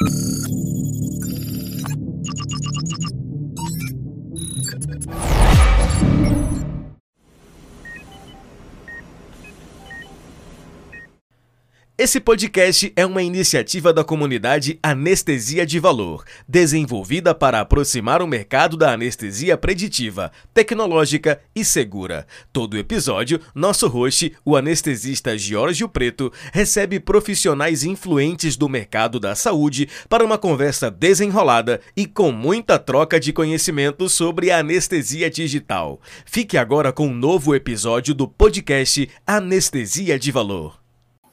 you Esse podcast é uma iniciativa da comunidade Anestesia de Valor, desenvolvida para aproximar o mercado da anestesia preditiva, tecnológica e segura. Todo episódio, nosso host, o anestesista Giorgio Preto, recebe profissionais influentes do mercado da saúde para uma conversa desenrolada e com muita troca de conhecimento sobre a anestesia digital. Fique agora com um novo episódio do podcast Anestesia de Valor.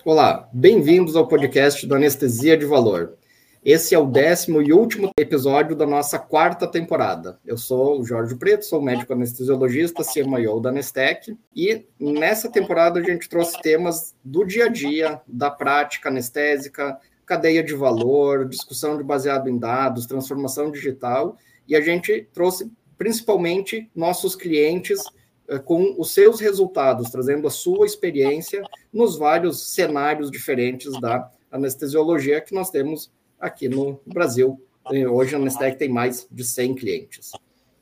Olá, bem-vindos ao podcast do Anestesia de Valor. Esse é o décimo e último episódio da nossa quarta temporada. Eu sou o Jorge Preto, sou médico anestesiologista, CMIO da Anestec, e nessa temporada a gente trouxe temas do dia a dia, da prática anestésica, cadeia de valor, discussão de baseado em dados, transformação digital, e a gente trouxe principalmente nossos clientes com os seus resultados, trazendo a sua experiência nos vários cenários diferentes da anestesiologia que nós temos aqui no Brasil. Eh, hoje a Anestec tem mais de 100 clientes.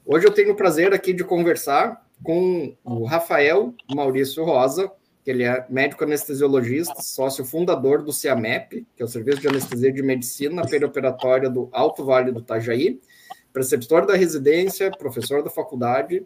Hoje eu tenho o prazer aqui de conversar com o Rafael Maurício Rosa, que ele é médico anestesiologista, sócio fundador do CIAMEP, que é o Serviço de Anestesia de Medicina Perioperatória do Alto Vale do Itajaí, preceptor da residência, professor da faculdade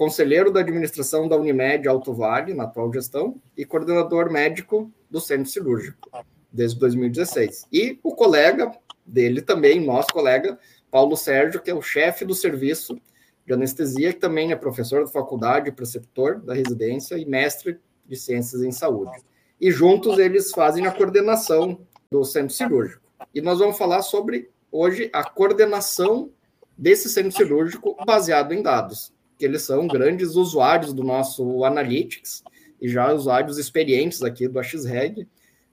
conselheiro da administração da Unimed Alto Vale, na atual gestão, e coordenador médico do centro cirúrgico, desde 2016. E o colega dele também, nosso colega, Paulo Sérgio, que é o chefe do serviço de anestesia, que também é professor da faculdade, preceptor da residência e mestre de ciências em saúde. E juntos eles fazem a coordenação do centro cirúrgico. E nós vamos falar sobre, hoje, a coordenação desse centro cirúrgico baseado em dados que eles são grandes usuários do nosso Analytics e já usuários experientes aqui do AXREG.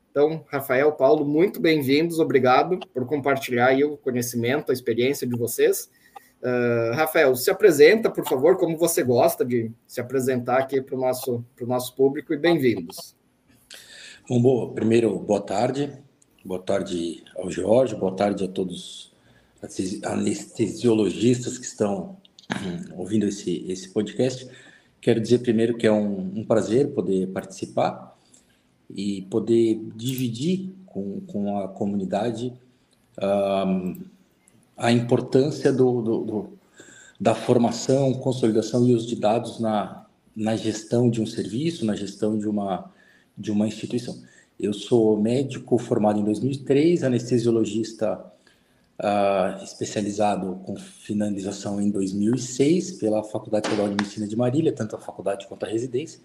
Então, Rafael, Paulo, muito bem-vindos, obrigado por compartilhar aí o conhecimento, a experiência de vocês. Uh, Rafael, se apresenta, por favor, como você gosta de se apresentar aqui para o nosso, nosso público e bem-vindos. Bom, boa, primeiro, boa tarde. Boa tarde ao Jorge, boa tarde a todos os anestesiologistas que estão ouvindo esse, esse podcast. Quero dizer primeiro que é um, um prazer poder participar e poder dividir com, com a comunidade um, a importância do, do, do, da formação, consolidação e uso de dados na, na gestão de um serviço, na gestão de uma, de uma instituição. Eu sou médico formado em 2003, anestesiologista uh, especializado com finalização em 2006 pela Faculdade Federal de Medicina de Marília, tanto a faculdade quanto a residência.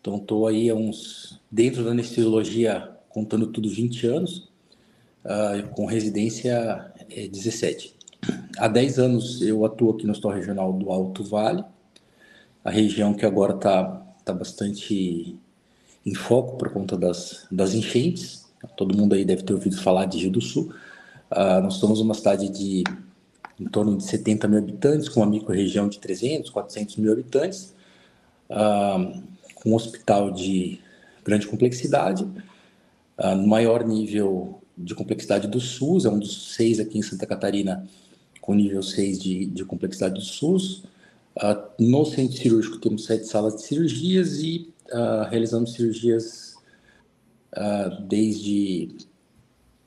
Então, estou aí uns, dentro da anestesiologia, contando tudo, 20 anos, uh, com residência é, 17. Há 10 anos eu atuo aqui no Hospital Regional do Alto Vale, a região que agora está tá bastante em foco por conta das, das enchentes. Todo mundo aí deve ter ouvido falar de Rio do Sul. Uh, nós somos uma cidade de em torno de 70 mil habitantes, com uma micro-região de 300, 400 mil habitantes, uh, com um hospital de grande complexidade, uh, no maior nível de complexidade do SUS, é um dos seis aqui em Santa Catarina, com nível 6 de, de complexidade do SUS. Uh, no centro cirúrgico temos sete salas de cirurgias e uh, realizamos cirurgias desde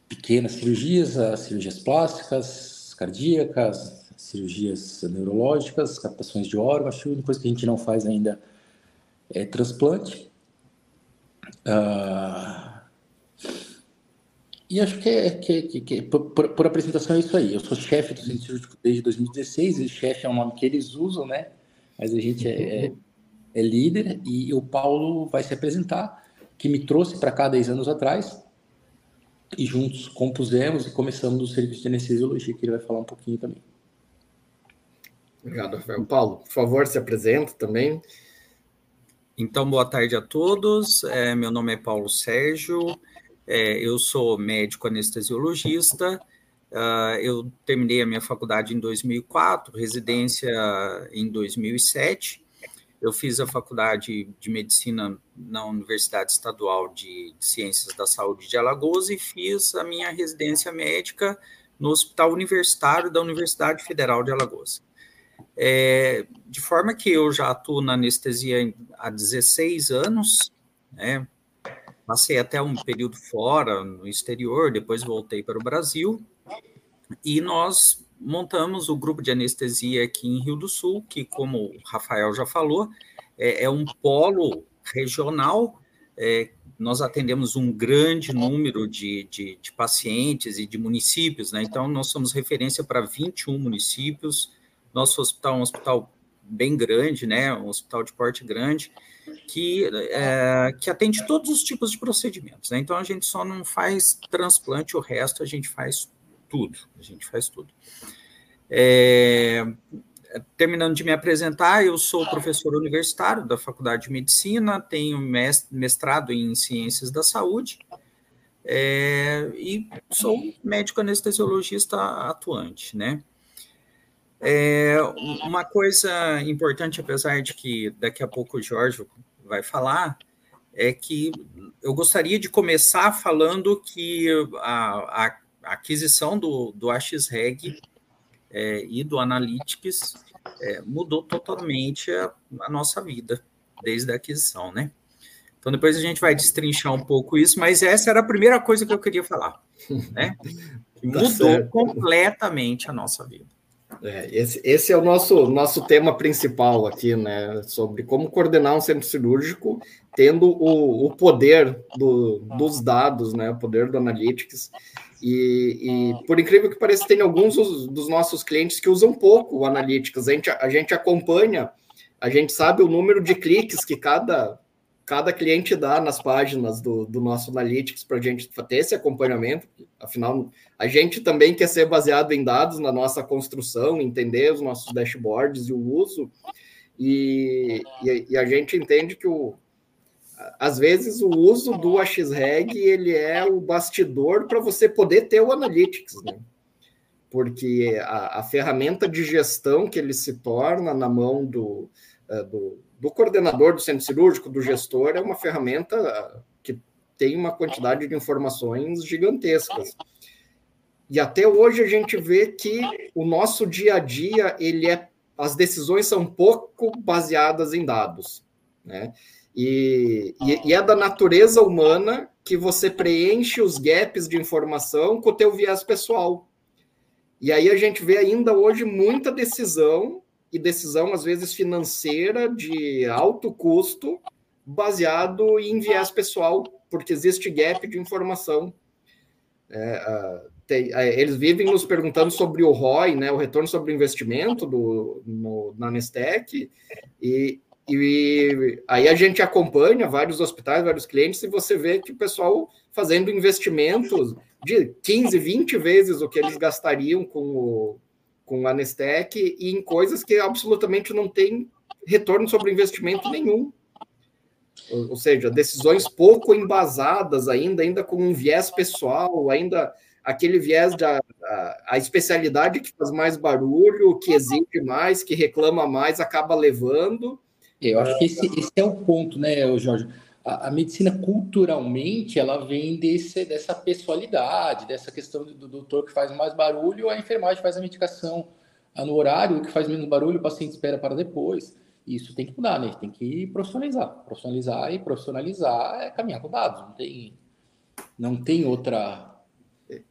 pequenas cirurgias, as cirurgias plásticas, cardíacas, cirurgias neurológicas, captações de órgãos, a única coisa que a gente não faz ainda é transplante. Uh, e acho que, é, que, que, que por, por, apresentação é isso aí. Eu sou chefe do centro cirúrgico desde 2016, e chefe é um nome que eles usam, né? Mas a gente é, é, é líder e o Paulo vai se apresentar, que me trouxe para cá 10 anos atrás e juntos compusemos e começamos o serviço de anestesiologia, que ele vai falar um pouquinho também. Obrigado, Rafael. Paulo, por favor, se apresenta também. Então, boa tarde a todos. É, meu nome é Paulo Sérgio, é, eu sou médico anestesiologista. Uh, eu terminei a minha faculdade em 2004, residência em 2007. Eu fiz a faculdade de medicina na Universidade Estadual de Ciências da Saúde de Alagoas e fiz a minha residência médica no Hospital Universitário da Universidade Federal de Alagoas. É, de forma que eu já atuo na anestesia há 16 anos, né? Passei até um período fora, no exterior, depois voltei para o Brasil, e nós montamos o grupo de anestesia aqui em Rio do Sul, que, como o Rafael já falou, é, é um polo regional. É, nós atendemos um grande número de, de, de, pacientes e de municípios, né? Então, nós somos referência para 21 municípios. Nosso hospital é um hospital bem grande, né? Um hospital de porte grande, que, é, que atende todos os tipos de procedimentos, né? Então, a gente só não faz transplante, o resto a gente faz tudo, a gente faz tudo. É, terminando de me apresentar, eu sou professor universitário da Faculdade de Medicina, tenho mestrado em Ciências da Saúde é, e sou médico anestesiologista atuante, né? É, uma coisa importante, apesar de que daqui a pouco o Jorge vai falar, é que eu gostaria de começar falando que a, a a aquisição do, do AXREG é, e do Analytics é, mudou totalmente a, a, nossa vida desde a aquisição, né? Então depois a gente vai destrinchar um pouco isso, mas essa era a primeira coisa que eu queria falar, né? Tá mudou tá completamente a nossa vida. É, esse, esse é o nosso, nosso tema principal aqui, né? Sobre como coordenar um centro cirúrgico tendo o, o poder do, dos dados, né? O poder do Analytics. E, e, por incrível que pareça, tem alguns dos nossos clientes que usam pouco o Analytics. A gente, a gente acompanha, a gente sabe o número de cliques que cada, cada cliente dá nas páginas do, do nosso Analytics para a gente ter esse acompanhamento. Afinal, a gente também quer ser baseado em dados na nossa construção, entender os nossos dashboards e o uso. E, e, e a gente entende que o, às vezes o uso do AXREG ele é o bastidor para você poder ter o Analytics, né? Porque a, a, ferramenta de gestão que ele se torna na mão do, uh, do, do, coordenador do centro cirúrgico, do gestor, é uma ferramenta que tem uma quantidade de informações gigantescas. E até hoje a gente vê que o nosso dia a dia ele é as decisões são pouco baseadas em dados, né? E, e, e, é da natureza humana que você preenche os gaps de informação com o teu viés pessoal. E aí a gente vê ainda hoje muita decisão, e decisão às vezes financeira, de alto custo, baseado em viés pessoal, porque existe gap de informação. É, uh, tem, uh, eles vivem nos perguntando sobre o ROI, né, o retorno sobre o investimento do, no, na Nestec, e, e aí a gente acompanha vários hospitais, vários clientes, e você vê que o pessoal fazendo investimentos de 15, 20 vezes o que eles gastariam com o, com a Nestec e em coisas que absolutamente não tem retorno sobre investimento nenhum. Ou, ou seja, decisões pouco embasadas ainda, ainda com um viés pessoal, ainda aquele viés da a, a, especialidade que faz mais barulho, que exige mais, que reclama mais, acaba levando eu acho que esse, esse é o ponto, né, Jorge? A, a, medicina culturalmente ela vem desse, dessa pessoalidade, dessa questão do, do doutor que faz mais barulho, a enfermagem faz a medicação no horário, o que faz menos barulho, o paciente espera para depois. Isso tem que mudar, né? Tem que profissionalizar. Profissionalizar e profissionalizar é caminhar com dados. Não tem, não tem outra.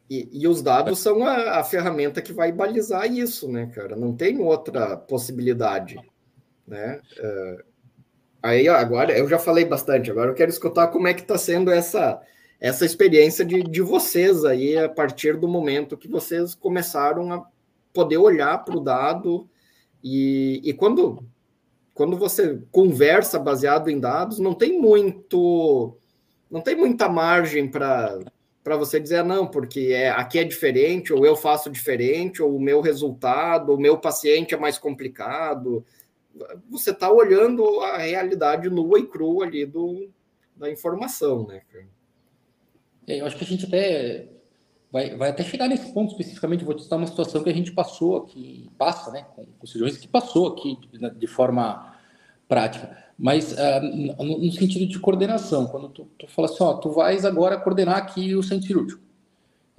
E, e os dados são a, a ferramenta que vai balizar isso, né, cara? Não tem outra possibilidade né? Uh, aí agora eu já falei bastante, agora eu quero escutar como é que está sendo essa essa experiência de, de vocês aí a partir do momento que vocês começaram a poder olhar para o dado e, e quando quando você conversa baseado em dados não tem muito não tem muita margem para para você dizer, ah, não, porque é, aqui é diferente, ou eu faço diferente, ou o meu resultado, o meu paciente é mais complicado você está olhando a realidade nua e crua ali do, da informação, né? É, eu acho que a gente até vai, vai até chegar nesse ponto especificamente. Vou te citar uma situação que a gente passou aqui, passa, né, com, cirurgiões que passou aqui de, de forma prática. Mas uh, no, no, sentido de coordenação, quando tu, tu fala assim, ó, tu vais agora coordenar aqui o centro cirúrgico.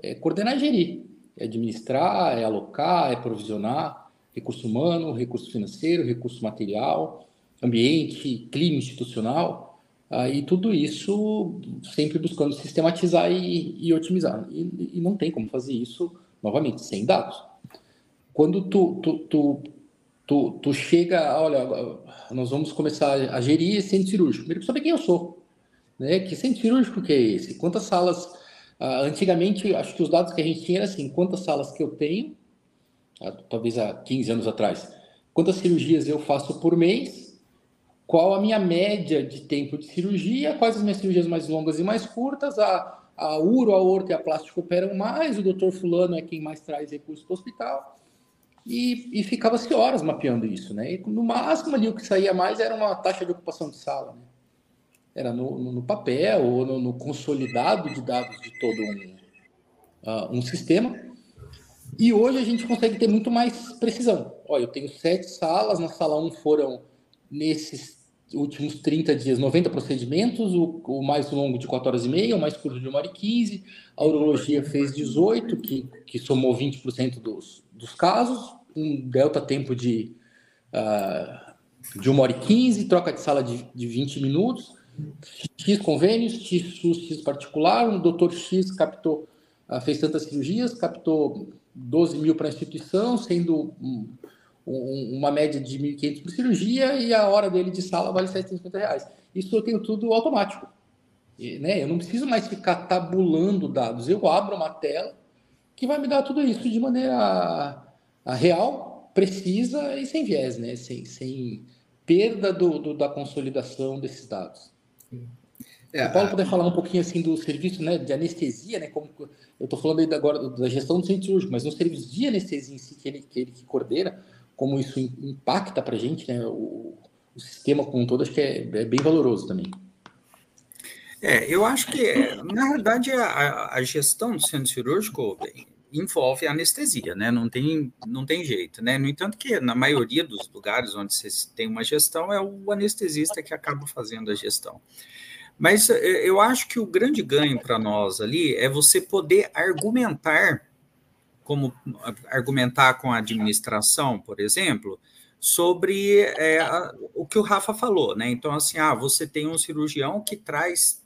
É, coordenar é gerir, é administrar, é alocar, é provisionar recurso humano, recurso financeiro, recurso material, ambiente, clima institucional, uh, e tudo isso sempre buscando sistematizar e, e otimizar. E, e, não tem como fazer isso, novamente, sem dados. Quando tu, tu, tu tu, tu chega, olha, nós vamos começar a gerir centro cirúrgico. Primeiro, saber quem eu sou. Né? Que centro cirúrgico que é esse? Quantas salas... Uh, antigamente, acho que os dados que a gente tinha era assim, quantas salas que eu tenho, talvez há 15 anos atrás, quantas cirurgias eu faço por mês, qual a minha média de tempo de cirurgia, quais as minhas cirurgias mais longas e mais curtas, a, a uro, a orto e a plástico operam mais, o doutor fulano é quem mais traz recursos para o hospital, e, e ficava-se horas mapeando isso, né? E no máximo ali o que saía mais era uma taxa de ocupação de sala, né? Era no, no, no papel ou no, no, consolidado de dados de todo um, uh, um sistema. E hoje a gente consegue ter muito mais precisão. Olha, eu tenho sete salas, na sala 1 foram, nesses últimos 30 dias, 90 procedimentos, o, o mais longo de 4 horas e meia, o mais curto de 1 hora e 15, a urologia fez 18, que, que somou 20% dos, dos casos, um delta tempo de, uh, de 1 hora e 15, troca de sala de, de 20 minutos, X convênios, X SUS, X particular, um doutor X captou, uh, fez tantas cirurgias, captou 12 mil para a instituição, sendo um, um, uma média de 1.500 por cirurgia, e a hora dele de sala vale 750 reais. Isso eu tenho tudo automático. E, né, eu não preciso mais ficar tabulando dados. Eu abro uma tela que vai me dar tudo isso de maneira real, precisa e sem viés, né? sem, sem perda do, do da consolidação desses dados. É, o Paulo a... puder falar um pouquinho assim do serviço né, de anestesia, né? Como eu estou falando aí agora da gestão do centro cirúrgico, mas no serviço de anestesia em si que ele que, ele que coordena, como isso impacta para a gente, né? O, o, sistema como um todo, acho que é, é bem valoroso também. É, eu acho que, na verdade, a, a gestão do centro cirúrgico envolve anestesia, né? Não tem, não tem jeito, né? No entanto, que na maioria dos lugares onde você tem uma gestão, é o anestesista que acaba fazendo a gestão. Mas eh, eu acho que o grande ganho para nós ali é você poder argumentar, como argumentar com a administração, por exemplo, sobre é, o que o Rafa falou, né? Então, assim, ah, você tem um cirurgião que traz.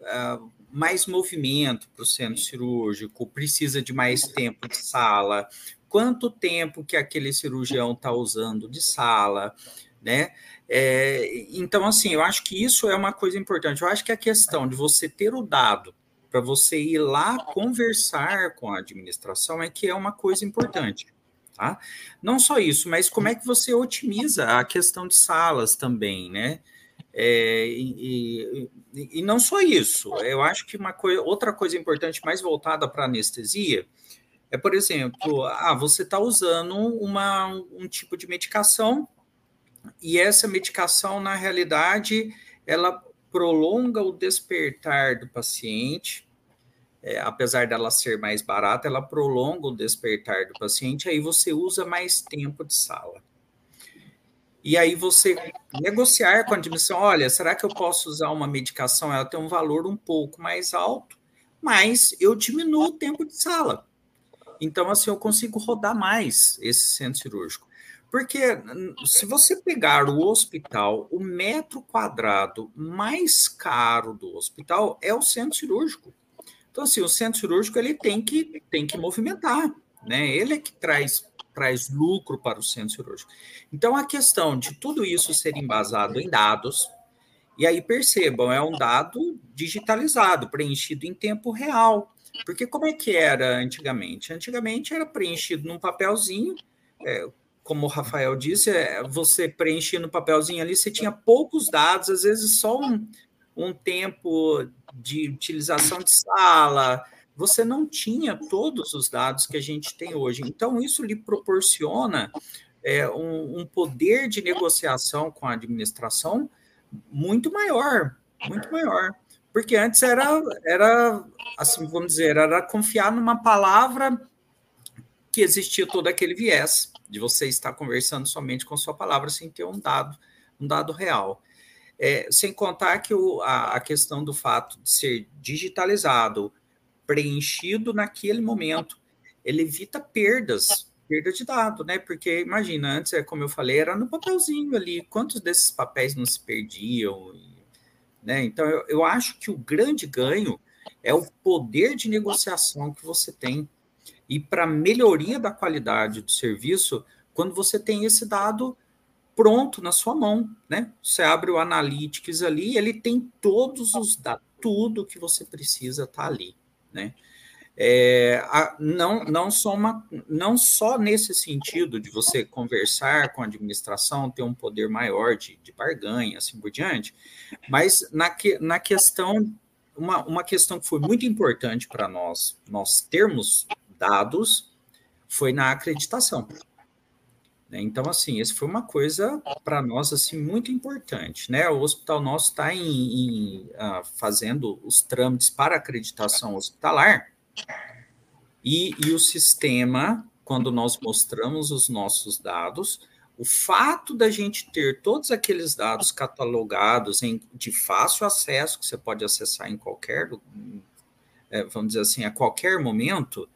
Uh, mais movimento para o centro cirúrgico, precisa de mais tempo de sala, quanto tempo que aquele cirurgião está usando de sala, né? É, então, assim, eu acho que isso é uma coisa importante. Eu acho que a questão de você ter o dado para você ir lá conversar com a administração é que é uma coisa importante. Tá? Não só isso, mas como é que você otimiza a questão de salas também, né? É, e, e, e, não só isso, eu acho que uma outra coisa importante, mais voltada para anestesia, é, por exemplo, ah, você está usando uma, um tipo de medicação e essa medicação, na realidade, ela prolonga o despertar do paciente, é, apesar dela ser mais barata, ela prolonga o despertar do paciente, aí você usa mais tempo de sala e aí você negociar com a admissão, olha, será que eu posso usar uma medicação? Ela tem um valor um pouco mais alto, mas eu diminuo o tempo de sala. Então, assim, eu consigo rodar mais esse centro cirúrgico. Porque se você pegar o hospital, o metro quadrado mais caro do hospital é o centro cirúrgico. Então, assim, o centro cirúrgico ele tem que, tem que movimentar, né? Ele é que traz traz lucro para o centro cirúrgico. Então, a questão de tudo isso ser embasado em dados, e aí percebam, é um dado digitalizado, preenchido em tempo real. Porque como é que era antigamente? Antigamente era preenchido num papelzinho, é, como o Rafael disse, é, você preenchia no papelzinho ali, você tinha poucos dados, às vezes só um, um tempo de utilização de sala, você não tinha todos os dados que a gente tem hoje. Então, isso lhe proporciona é, um, um, poder de negociação com a administração muito maior, muito maior. Porque antes era, era assim, vamos dizer, era confiar numa palavra que existia todo aquele viés de você estar conversando somente com sua palavra sem ter um dado um dado real. É, sem contar que o, a, a questão do fato de ser digitalizado, preenchido naquele momento, ele evita perdas, perda de dado, né? Porque imagina, antes, é como eu falei, era no papelzinho ali, quantos desses papéis não se perdiam? Né? Então, eu, eu acho que o grande ganho é o poder de negociação que você tem. E para melhoria da qualidade do serviço, quando você tem esse dado pronto na sua mão, né? Você abre o Analytics ali, ele tem todos os dados, tudo que você precisa tá ali, né? É, a, não, não, só uma, não só nesse sentido de você conversar com a administração, ter um poder maior de, de barganha, assim por diante, mas na, que, na questão, uma, uma questão que foi muito importante para nós, nós termos dados, foi na acreditação. Né? Então, assim, isso foi uma coisa para nós assim muito importante, né? O hospital nosso está em, em uh, fazendo os trâmites para acreditação hospitalar e, e o sistema, quando nós mostramos os nossos dados, o fato da gente ter todos aqueles dados catalogados em, de fácil acesso, que você pode acessar em qualquer, é, vamos dizer assim, a qualquer momento,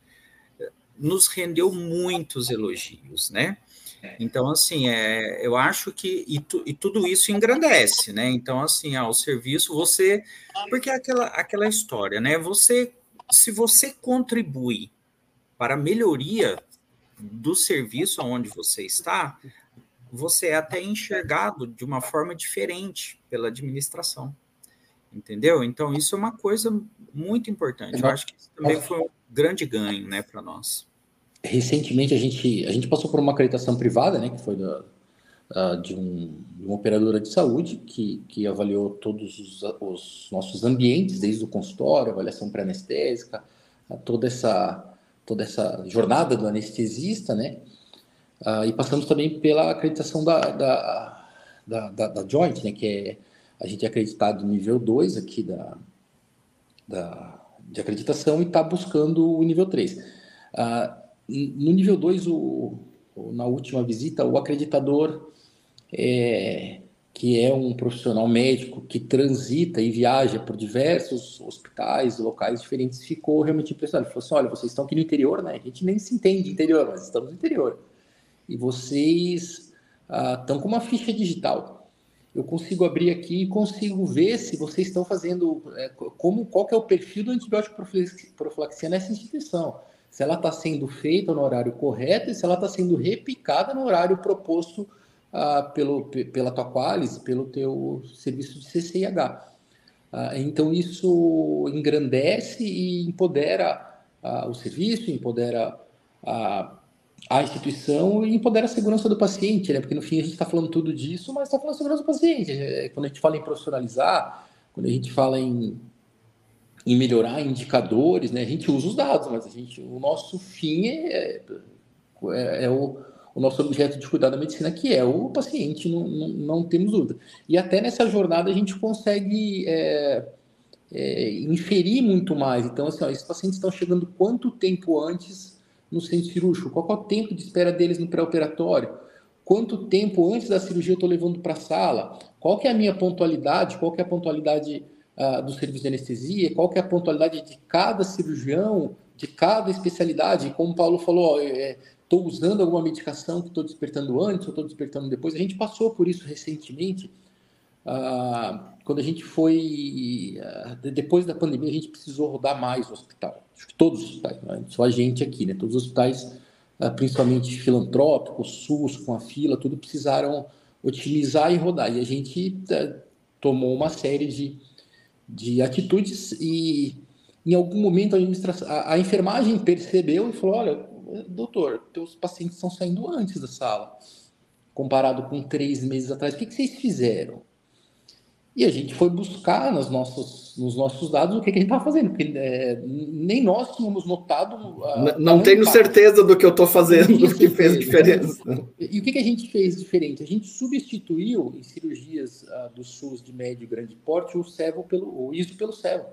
nos rendeu muitos elogios, né? Então, assim, é, eu acho que e, tu, e, tudo isso engrandece, né? Então, assim, ao serviço, você. Porque é aquela, aquela história, né? Você, se você contribui para a melhoria do serviço onde você está, você é até enxergado de uma forma diferente pela administração. Entendeu? Então, isso é uma coisa muito importante. Eu acho que isso também foi um grande ganho né, para nós. Recentemente a gente, a gente passou por uma acreditação privada, né, que foi da, uh, de, um, de, uma operadora de saúde que, que avaliou todos os, os nossos ambientes, desde o consultório, avaliação pré-anestésica, toda essa, toda essa jornada do anestesista, né, uh, e passamos também pela acreditação da, da, da, da, da Joint, né, que é a gente é acreditado no nível 2 aqui da, da, de acreditação e está buscando o nível 3. Uh, no nível 2, o, na última visita, o acreditador, é, que é um profissional médico que transita e viaja por diversos hospitais, locais diferentes, ficou realmente impressionado. Ele falou assim: olha, vocês estão aqui no interior, né? A gente nem se entende interior, mas estamos no interior. E vocês ah, estão com uma ficha digital. Eu consigo abrir aqui e consigo ver se vocês estão fazendo, é, como, qual que é o perfil do antibiótico profilaxia nessa instituição se ela está sendo feita no horário correto e se ela está sendo repicada no horário proposto uh, pelo, pela tua qualis, pelo teu serviço de CCIH. Ah, então, isso engrandece e empodera uh, o serviço, empodera a, a instituição e empodera a segurança do paciente, né? porque no fim a gente está falando tudo disso, mas está falando segurança do paciente. É, quando a gente fala em profissionalizar, quando a gente fala em em melhorar indicadores, né? A gente usa os dados, mas a gente, o nosso fim é, é, é o, o, nosso objeto de cuidar da medicina, que é o paciente, não, não, não temos dúvida. E até nessa jornada a gente consegue é, é, inferir muito mais. Então, assim, ó, esses pacientes estão chegando quanto tempo antes no centro cirúrgico? Qual é o tempo de espera deles no pré-operatório? Quanto tempo antes da cirurgia eu estou levando para a sala? Qual que é a minha pontualidade? Qual que é a pontualidade uh, do serviço de anestesia, qual que é a pontualidade de cada cirurgião, de cada especialidade. Como o Paulo falou, estou é, usando alguma medicação que estou despertando antes ou estou despertando depois. A gente passou por isso recentemente, uh, quando a gente foi, uh, depois da pandemia, a gente precisou rodar mais o hospital. Acho que todos os hospitais, né? só a gente aqui, né? todos os hospitais, principalmente filantrópicos, SUS, com a fila, tudo precisaram otimizar e rodar. E a gente tomou uma série de de atitudes e em algum momento a, a, a enfermagem percebeu e falou, olha, doutor, teus pacientes estão saindo antes da sala, comparado com três meses atrás, o que, que vocês fizeram? E a gente foi buscar nos nossos, nos nossos dados o que, que a gente estava fazendo, porque é, nem nós tínhamos notado. A, não, tenho impacto. certeza do que eu estou fazendo, que fez diferença. E o que, que a gente fez diferente? A gente substituiu em cirurgias uh, do SUS de médio e grande porte o servo pelo o ISO pelo servo.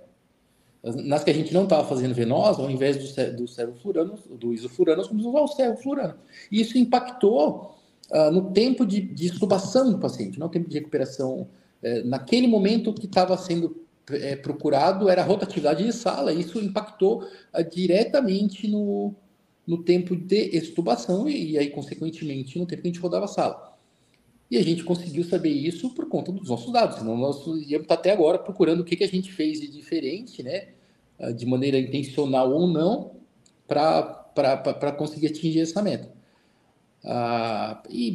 Nas que a gente não estava fazendo venosa, ao invés do, do servo furano, do isofurano, nós a usar o servo furano. E isso impactou uh, no tempo de, de do paciente, não tempo de recuperação. É, naquele momento que estava sendo é, procurado era a rotatividade de sala, isso impactou uh, diretamente no, no tempo de extubação e, e, aí, consequentemente, no tempo que a gente rodava a sala. E a gente conseguiu saber isso por conta dos nossos dados, senão nós íamos estar até agora procurando o que, que a gente fez de diferente, né, uh, de maneira intencional ou não, para conseguir atingir essa meta. Ah, e,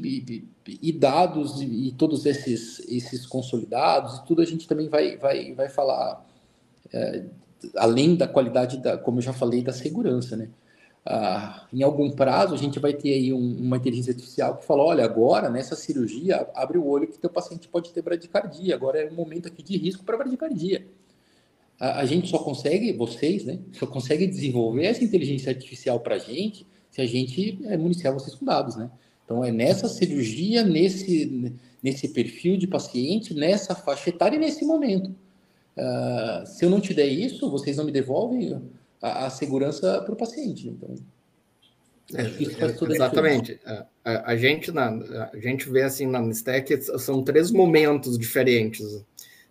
e, e, dados e, e, todos esses, esses consolidados e tudo a gente também vai, vai, vai falar é, além da qualidade da, como eu já falei, da segurança, né? Ah, em algum prazo a gente vai ter aí um, uma inteligência artificial que fala, olha, agora nessa cirurgia abre o olho que teu paciente pode ter bradicardia, agora é um momento aqui de risco para bradicardia. A, a gente só consegue, vocês, né, só consegue desenvolver essa inteligência artificial para a gente se a gente é, municiar vocês com dados, né? Então, é nessa cirurgia, nesse, nesse perfil de paciente, nessa faixa etária e nesse momento. Uh, se eu não te der isso, vocês não me devolvem a, a segurança para o paciente. Então, é, exatamente. A, a, a, gente na, a gente vê assim na Stack são três momentos diferentes.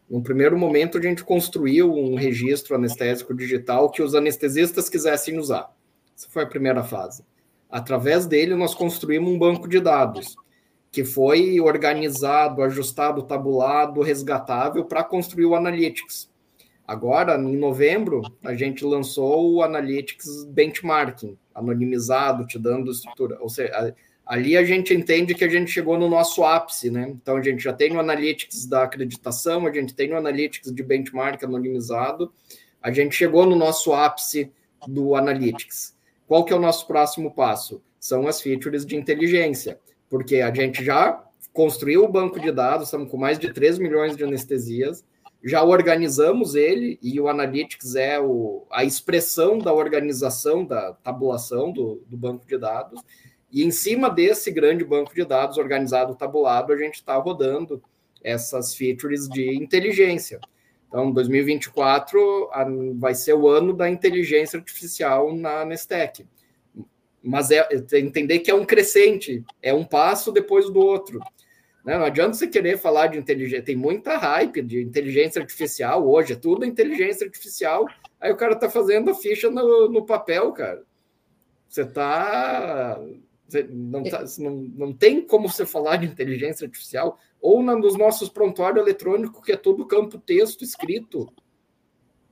No primeiro momento, a gente construiu um registro anestésico digital que os anestesistas quisessem usar. Essa foi a primeira fase. Através dele, nós construímos um banco de dados que foi organizado, ajustado, tabulado, resgatável para construir o Analytics. Agora, em novembro, a gente lançou o Analytics Benchmarking, anonimizado, te dando estrutura. Ou seja, ali a gente entende que a gente chegou no nosso ápice, né? Então, a gente já tem o Analytics da acreditação, a gente tem o Analytics de benchmark anonimizado, a gente chegou no nosso ápice do Analytics. Qual que é o nosso próximo passo? São as features de inteligência, porque a gente já construiu o banco de dados, estamos com mais de 3 milhões de anestesias, já organizamos ele, e o Analytics é o, a expressão da organização, da tabulação do, do banco de dados, e em cima desse grande banco de dados organizado, tabulado, a gente está rodando essas features de inteligência. Então, 2024 vai ser o ano da inteligência artificial na Nestec. Mas é, é entender que é um crescente, é um passo depois do outro. Né? Não adianta você querer falar de inteligência, tem muita hype de inteligência artificial hoje, é tudo inteligência artificial. Aí o cara está fazendo a ficha no, no papel, cara. Você está não, tá, não, não tem como você falar de inteligência artificial, ou na, nos nossos prontuários eletrônicos, que é todo campo texto escrito,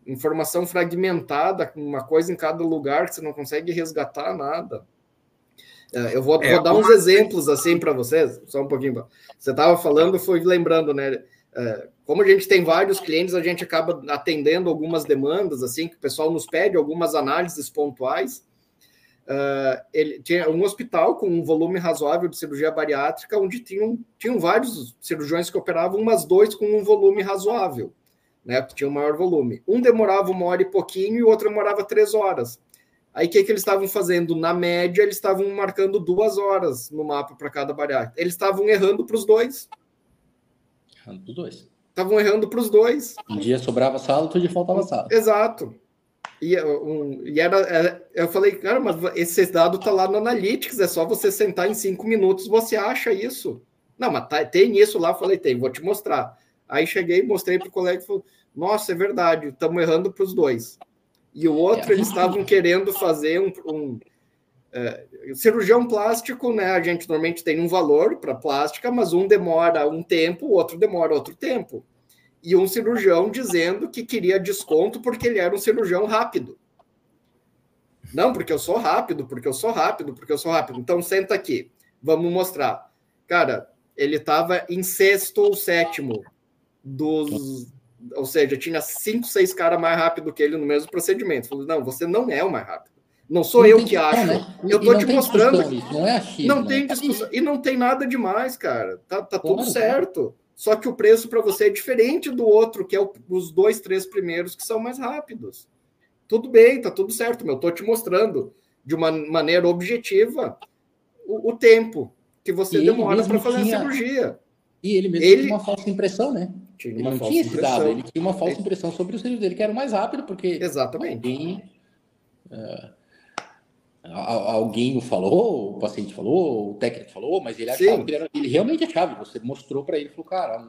informação fragmentada, uma coisa em cada lugar, que você não consegue resgatar nada. É, eu vou, é, vou dar uns exemplos assim para vocês, só um pouquinho. Você estava falando, foi lembrando, né? É, como a gente tem vários clientes, a gente acaba atendendo algumas demandas, assim, que o pessoal nos pede algumas análises pontuais. Uh, ele tinha um hospital com um volume razoável de cirurgia bariátrica, onde tinham, tinham vários cirurgiões que operavam, mas dois com um volume razoável, né? Que tinha um maior volume. Um demorava uma hora e pouquinho e o outro demorava três horas. Aí o que, que eles estavam fazendo? Na média, eles estavam marcando duas horas no mapa para cada bariátrica. Eles estavam errando para os dois. Errando para os dois. Estavam errando para os dois. Um dia sobrava sala, outro dia faltava sala. Exato. E, um, e era, era, eu falei, cara, mas esse dado tá lá no Analytics, é só você sentar em cinco minutos, você acha isso. Não, mas tá, tem isso lá, eu falei, tem, vou te mostrar. Aí cheguei, mostrei para o colega e falou, nossa, é verdade, estamos errando para os dois. E o outro, eles estavam querendo fazer um, um é, cirurgião plástico, né? A gente normalmente tem um valor para plástica, mas um demora um tempo, o outro demora outro tempo e um cirurgião dizendo que queria desconto porque ele era um cirurgião rápido. Não, porque eu sou rápido, porque eu sou rápido, porque eu sou rápido. Então senta aqui, vamos mostrar. Cara, ele estava em sexto ou sétimo dos. Ou seja, tinha cinco, seis caras mais rápido que ele no mesmo procedimento. Falei, não, você não é o mais rápido. Não sou não eu que acho. Né? Eu tô te mostrando. Não é achismo, Não né? tem discussão. E não tem nada demais, cara. Tá, tá tudo certo. Só que o preço para você é diferente do outro, que é o, os dois, três primeiros que são mais rápidos. Tudo bem, tá tudo certo, meu. Tô te mostrando de uma maneira objetiva o, o tempo que você e demora para fazer tinha... a cirurgia. E ele mesmo ele... tinha uma falsa impressão, né? Tinha ele não tinha esse dado, ele tinha uma falsa impressão sobre o serviço dele, que era mais rápido, porque. Exatamente. Alguém, uh, alguém o falou, o paciente falou, o técnico falou, mas ele achava que ele, era, ele realmente achava. Você mostrou para ele, falou, cara,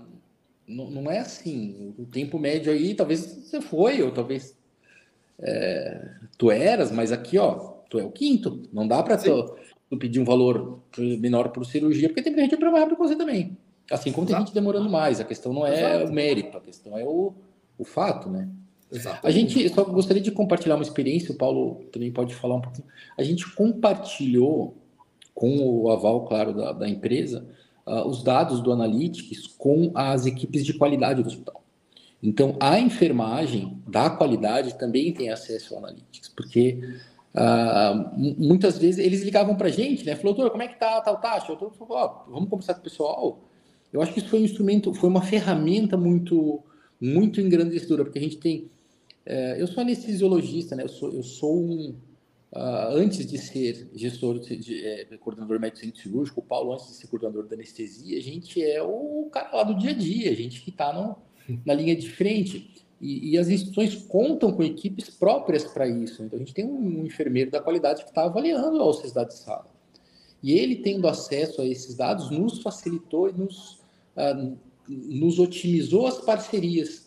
não, não é assim. O tempo médio aí, talvez você foi, ou talvez é, tu eras, mas aqui, ó, tu é o quinto. Não dá para tu, tu, pedir um valor menor por cirurgia, porque tem gente que mais que você também. Assim como tem gente demorando mais. A questão não é Exato. o mérito, a questão é o, o fato, né? A gente só gostaria de compartilhar uma experiência, o Paulo também pode falar um pouquinho. A gente compartilhou com o aval, claro, da, da empresa, uh, os dados do Analytics com as equipes de qualidade do hospital. Então, a enfermagem da qualidade também tem acesso ao Analytics, porque uh, muitas vezes eles ligavam para a gente, né? Falou, doutor, como é que tá tal taxa? Doutor falou, oh, vamos conversar com o pessoal. Eu acho que isso foi um instrumento, foi uma ferramenta muito, muito engrandecedora, porque a gente tem é, eu sou anestesiologista, né? Eu sou, eu sou um. Uh, antes de ser gestor, de, de, é, coordenador médico centro cirúrgico, o Paulo, antes de ser coordenador da anestesia, a gente é o cara lá do dia a dia, a gente que está na linha de frente. E, e, as instituições contam com equipes próprias para isso. Então, a gente tem um, um enfermeiro da qualidade que está avaliando a ociosidade de sala. E ele, tendo acesso a esses dados, nos facilitou e nos, uh, nos otimizou as parcerias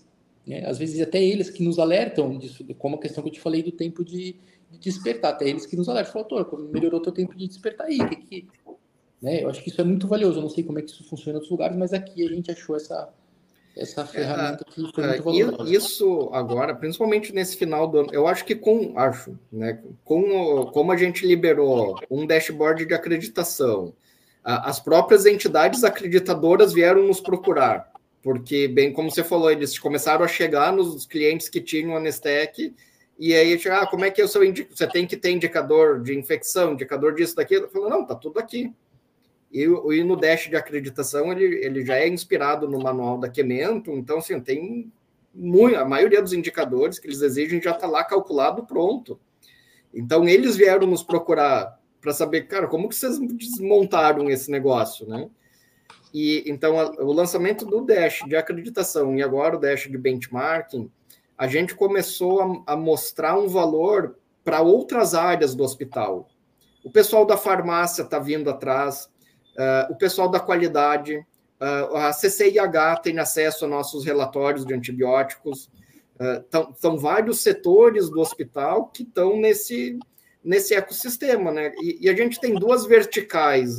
né? Às vezes até eles que nos alertam disso, como a questão que eu te falei do tempo de, de despertar, até eles que nos alertam, falam, doutor, melhorou teu tempo de despertar aí, que, que... Né? Eu acho que isso é muito valioso, eu não sei como é que isso funciona em outros lugares, mas aqui a gente achou essa, essa ferramenta que foi muito é, valorosa. Isso agora, principalmente nesse final do ano, eu acho que com, acho, né, com como a gente liberou um dashboard de acreditação, as próprias entidades acreditadoras vieram nos procurar porque, bem como você falou, eles começaram a chegar nos clientes que tinham a Nestec, e aí, ah, como é que o seu indicador? Você tem que ter indicador de infecção, indicador disso, daquilo. Falou, não, tá tudo aqui. E, e no Dash de acreditação, ele, ele já é inspirado no manual da Quemento, então, assim, tem muito, a maioria dos indicadores que eles exigem já está lá calculado pronto. Então, eles vieram nos procurar para saber, cara, como que vocês desmontaram esse negócio, né? E então a, o lançamento do Dash de acreditação e agora o Dash de benchmarking, a gente começou a, a mostrar um valor para outras áreas do hospital. O pessoal da farmácia está vindo atrás, uh, o pessoal da qualidade, uh, a CCIH tem acesso a nossos relatórios de antibióticos. Uh, são vários setores do hospital que estão nesse, nesse ecossistema, né? E, e, a gente tem duas verticais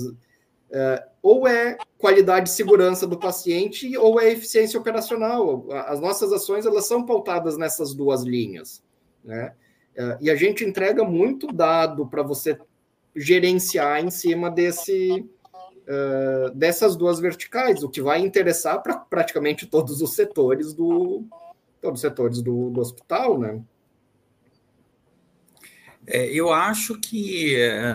é, ou é qualidade e segurança do paciente ou é eficiência operacional. As nossas ações elas são pautadas nessas duas linhas, né? É, e a gente entrega muito dado para você gerenciar em cima desse uh, dessas duas verticais, o que vai interessar para praticamente todos os setores do todos os setores do, do hospital, né? É, eu acho que é,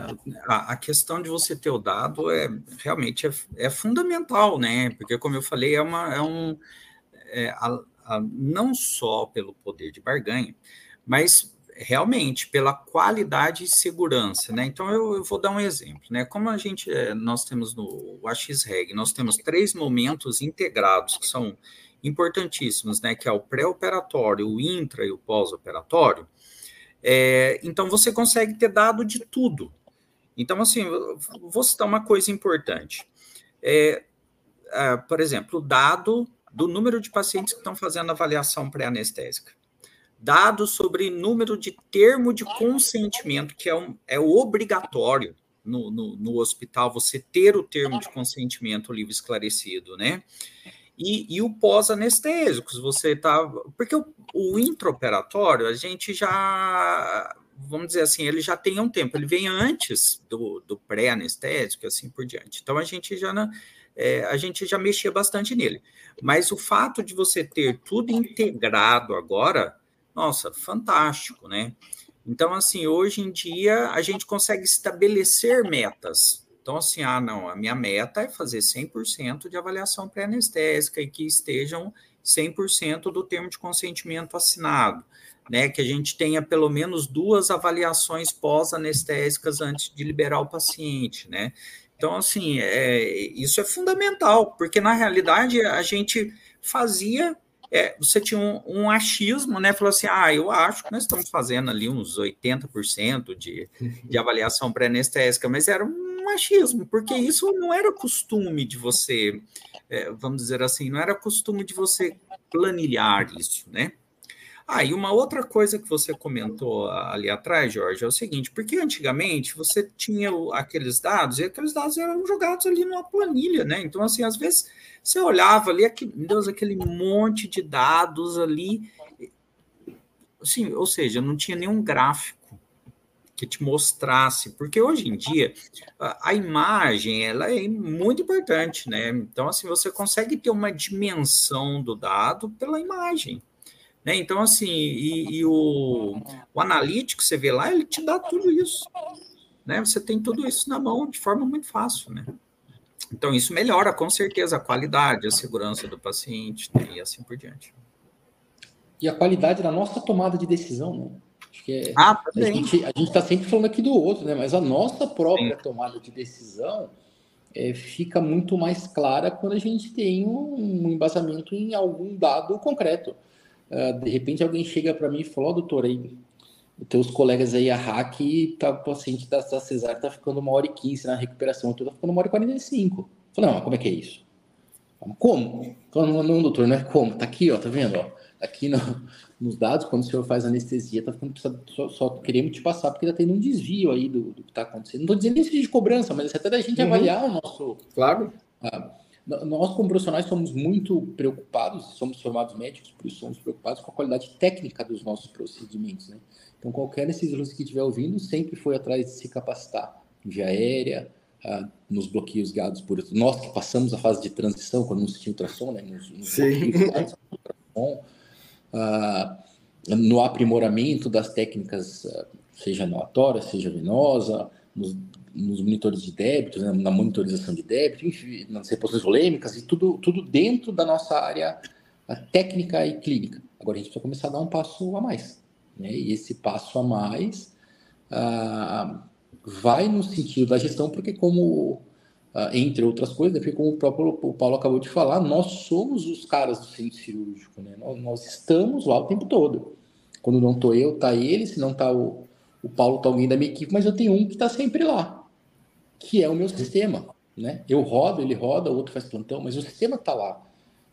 a, a, questão de você ter o dado é realmente é, é fundamental, né? Porque, como eu falei, é, uma, é um. É, a, a, não só pelo poder de barganha, mas realmente pela qualidade e segurança, né? Então eu, eu, vou dar um exemplo, né? Como a gente é, nós temos no AXREG, nós temos três momentos integrados que são importantíssimos, né? Que é o pré-operatório, o intra e o pós-operatório. É, então você consegue ter dado de tudo. Então, assim, vou citar uma coisa importante. É, é, por exemplo, dado do número de pacientes que estão fazendo avaliação pré-anestésica. Dados sobre número de termo de consentimento, que é, um, é obrigatório no, no, no hospital, você ter o termo de consentimento livre esclarecido, né? E, e o pós-anestésicos, você está. Porque o, o intraoperatório, a gente já. Vamos dizer assim, ele já tem um tempo, ele vem antes do, do pré-anestésico, assim por diante. Então a gente já não, é, a gente já mexia bastante nele. Mas o fato de você ter tudo integrado agora, nossa, fantástico, né? Então, assim, hoje em dia a gente consegue estabelecer metas então, assim, ah, não, a minha meta é fazer 100% de avaliação pré-anestésica e que estejam 100% do termo de consentimento assinado, né? Que a gente tenha pelo menos duas avaliações pós-anestésicas antes de liberar o paciente, né? Então, assim, é, isso é fundamental, porque na realidade a gente fazia é, você tinha um, um, achismo, né? Falou assim: ah, eu acho que nós estamos fazendo ali uns 80% de, de avaliação pré-anestésica, mas era um achismo, porque isso não era costume de você, é, vamos dizer assim, não era costume de você planilhar isso, né? Ah, e uma outra coisa que você comentou ali atrás, Jorge, é o seguinte: porque antigamente você tinha aqueles dados e aqueles dados eram jogados ali numa planilha, né? Então, assim, às vezes você olhava ali, aquele, Deus, aquele monte de dados ali, assim, ou seja, não tinha nenhum gráfico que te mostrasse, porque hoje em dia a, a, imagem ela é muito importante, né? Então, assim, você consegue ter uma dimensão do dado pela imagem. Né? Então, assim, e, e o, o analítico, você vê lá, ele te dá tudo isso. Né? Você tem tudo isso na mão de forma muito fácil, né? Então, isso melhora com certeza a qualidade, a segurança do paciente né? e assim por diante. E a qualidade da nossa tomada de decisão, né? Acho que é, ah, a gente a está sempre falando aqui do outro, né? Mas a nossa própria Sim. tomada de decisão é, fica muito mais clara quando a gente tem um, um embasamento em algum dado concreto. Uh, de repente alguém chega para mim e fala, ó, oh, doutor, aí, os teus colegas aí, a hack, tá, o paciente da, da cesárea tá ficando uma hora e quinze na recuperação, tu tá ficando uma hora e quarenta e cinco. Falei, não, como é que é isso? Como? Não, não, doutor, não é como, tá aqui, ó, tá vendo, ó, aqui no, nos dados, quando o senhor faz anestesia, tá ficando, só, só queremos te passar, porque tá tendo um desvio aí do, do que tá acontecendo. Não tô dizendo isso de cobrança, mas é até da gente uhum. avaliar o nosso... Claro. Uh, nós, como profissionais, somos muito preocupados, somos formados médicos, por isso somos preocupados com a qualidade técnica dos nossos procedimentos. Né? Então, qualquer anestesiologista que estiver ouvindo sempre foi atrás de se capacitar via aérea, ah, nos bloqueios guiados por. Nós que passamos a fase de transição, quando não se tinha ultrassom, né? nos, nos Sim. guiados ultrassom, ah, no aprimoramento das técnicas, ah, seja inovatória, seja venosa, nos nos monitores de débito, né, na monitorização de débito, enfim, nas reposições volêmicas e tudo, tudo dentro da nossa área técnica e clínica. Agora a gente precisa começar a dar um passo a mais. Né? E esse passo a mais ah, vai no sentido da gestão, porque como, ah, entre outras coisas, porque como o próprio o Paulo acabou de falar, nós somos os caras do centro cirúrgico. Né? Nós, nós estamos lá o tempo todo. Quando não estou eu, está ele, se não está o, o Paulo, está alguém da minha equipe, mas eu tenho um que está sempre lá que é o meu sistema. Né? Eu rodo, ele roda, o outro faz plantão, mas o sistema está lá.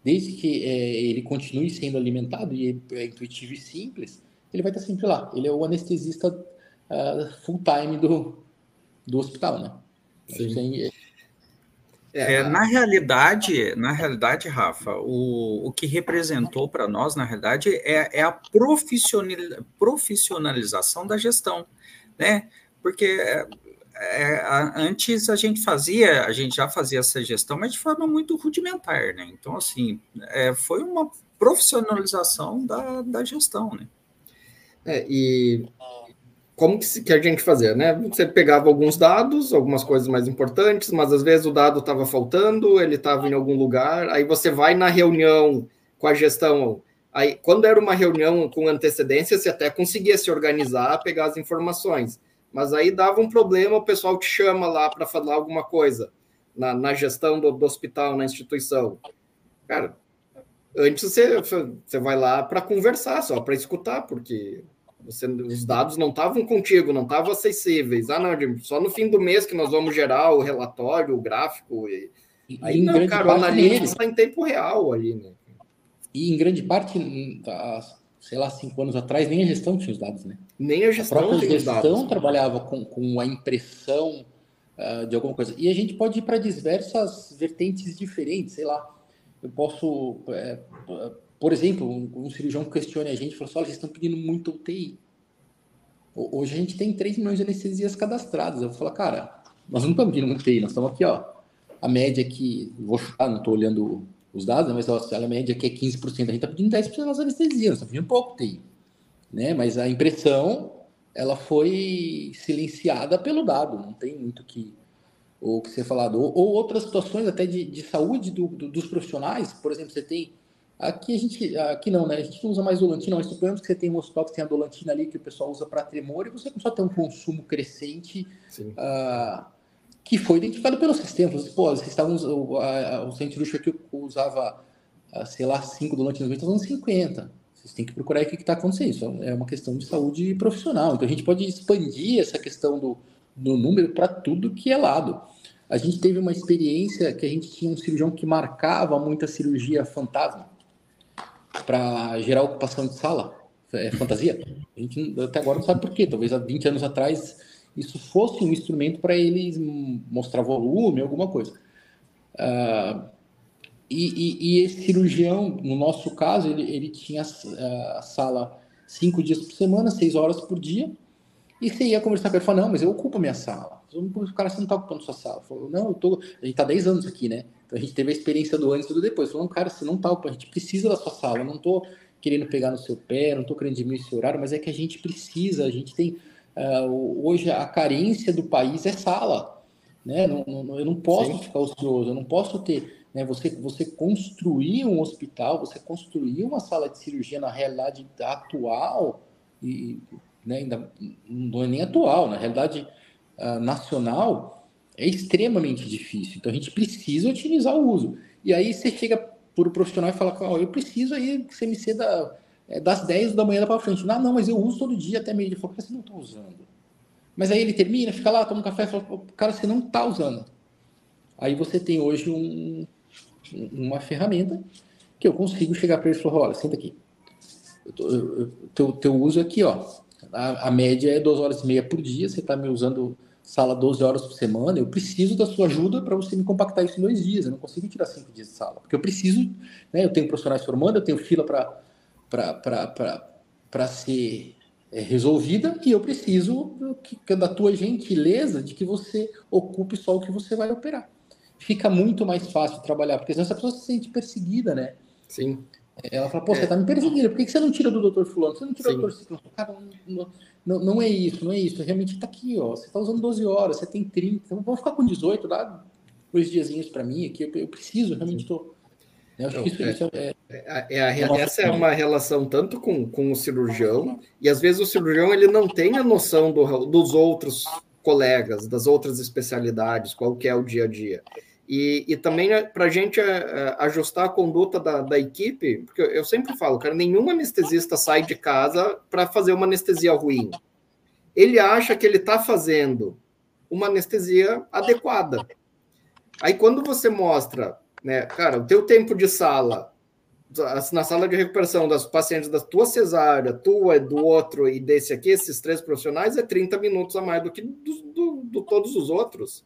Desde que é, ele continue sendo alimentado e é intuitivo e simples, ele vai estar sempre lá. Ele é o anestesista uh, full-time do, do hospital, né? Sim. É, é, na realidade, na realidade, Rafa, o, o que representou para nós, na realidade, é, é a profissionalização da gestão, né? Porque é, é, antes a gente fazia, a gente já fazia essa gestão, mas de forma muito rudimentar, né? Então, assim, é, foi uma profissionalização da, da gestão, né? É, e como que, que, a gente fazia, né? Você pegava alguns dados, algumas coisas mais importantes, mas às vezes o dado estava faltando, ele estava em algum lugar, aí você vai na reunião com a gestão. Aí, quando era uma reunião com antecedência, você até conseguia se organizar, pegar as informações mas aí dava um problema, o pessoal te chama lá para falar alguma coisa na, na gestão do, do, hospital, na instituição. Cara, antes você, você vai lá para conversar, só para escutar, porque você, os dados não estavam contigo, não estavam acessíveis. Ah, não, só no fim do mês que nós vamos gerar o relatório, o gráfico. E, aí, não, cara, o analista está em tempo real ali, né? E em grande parte, sei lá, cinco anos atrás, nem a gestão tinha os dados, né? Nem a gestão a própria gestão trabalhava com, com a impressão uh, de alguma coisa. E a gente pode ir para diversas vertentes diferentes, sei lá. Eu posso, é, por exemplo, um, um, cirurgião questione a gente e fala assim, olha, vocês estão pedindo muito UTI. Hoje a gente tem 3 milhões de anestesias cadastradas. Eu vou falar, cara, nós não estamos pedindo muito UTI, nós estamos aqui, ó. A média aqui, vou chutar, não estou olhando os dados, mas ó, a média aqui é 15%, a gente está pedindo 10% das anestesias, nós estamos pedindo pouco UTI né? Mas a impressão ela foi silenciada pelo dado, não tem muito que o que ser falado. Ou, ou outras situações até de, de saúde do, do, dos profissionais, por exemplo, você tem aqui a gente aqui não, né? A gente não usa mais dolantina, mas suponhamos que você tem um hospital que tem a dolantina ali que o pessoal usa para tremor e você começou a ter um consumo crescente. Uh, que foi identificado pelo sistema. Pô, vocês estavam, o, a, o centro que usava sei lá, 5 do noite, estão usando 50. Vocês têm que procurar o que está acontecendo. Isso é uma questão de saúde profissional. Então a gente pode expandir essa questão do, do número para tudo que é lado. A gente teve uma experiência que a gente tinha um cirurgião que marcava muita cirurgia fantasma para gerar ocupação de sala. É fantasia. A gente até agora não sabe por quê. Talvez há 20 anos atrás isso fosse um instrumento para eles mostrar volume, alguma coisa. Uh, e, e, e, esse cirurgião, no nosso caso, ele, ele tinha a, sala cinco dias por semana, seis horas por dia, e você ia conversar com ele e falar, não, mas eu ocupo minha sala. O cara, você não está ocupando sua sala. Falou, não, eu tô... A gente está 10 anos aqui, né? Então a gente teve a experiência do antes e do depois. Falou, cara, você não está ocupando, a gente precisa da sua sala. Eu não estou querendo pegar no seu pé, não estou querendo diminuir seu horário, mas é que a gente precisa, a gente tem... Uh, hoje a carência do país é sala, né? Não, não, eu não posso Sim. ficar ocioso, eu não posso ter né? Você, você construir um hospital, você construir uma sala de cirurgia na realidade atual, e né, ainda não é nem atual, na realidade uh, nacional, é extremamente difícil. Então a gente precisa otimizar o uso. E aí você chega para o profissional e fala: oh, eu preciso aí que você me ceda é, das 10 da manhã para frente. Não, não, mas eu uso todo dia até meio dia. Fala, você não está usando. Mas aí ele termina, fica lá, toma um café e fala: cara, você não está usando. Aí você tem hoje um, uma ferramenta que eu consigo chegar para ele e falar, olha, senta aqui. O teu, teu uso aqui, ó. A, a, média é 2 horas e meia por dia, você está me usando sala 12 horas por semana, eu preciso da sua ajuda para você me compactar isso em dois dias. Eu não consigo tirar cinco dias de sala, porque eu preciso, né? Eu tenho profissionais formando, eu tenho fila para ser é, resolvida e eu preciso que, da tua gentileza de que você ocupe só o que você vai operar fica muito mais fácil trabalhar, porque senão essa pessoa se sente perseguida, né? Sim. Ela fala, pô, é. você tá me perseguindo, por que você não tira do doutor fulano? Você não tira Sim. do doutor ciclano? Cara, não, não, não, é isso, não é isso. Realmente tá aqui, ó. Você tá usando 12 horas, você tem 30. Então vamos ficar com 18, dá dois diazinhos para mim aqui. Eu, eu preciso, realmente tô. Eu acho que isso, é, isso é, é, é a, é essa é uma relação tanto com, com o cirurgião, e às vezes o cirurgião ele não tem a noção do, dos outros colegas, das outras especialidades, qual que é o dia a dia. E, e também né, para a gente é, é, ajustar a conduta da, da, equipe, porque eu sempre falo, cara, nenhum anestesista sai de casa para fazer uma anestesia ruim. Ele acha que ele está fazendo uma anestesia adequada. Aí quando você mostra, né, cara, o teu tempo de sala, na sala de recuperação das pacientes da tua cesárea, tua, do outro e desse aqui, esses três profissionais, é 30 minutos a mais do que do, do todos os outros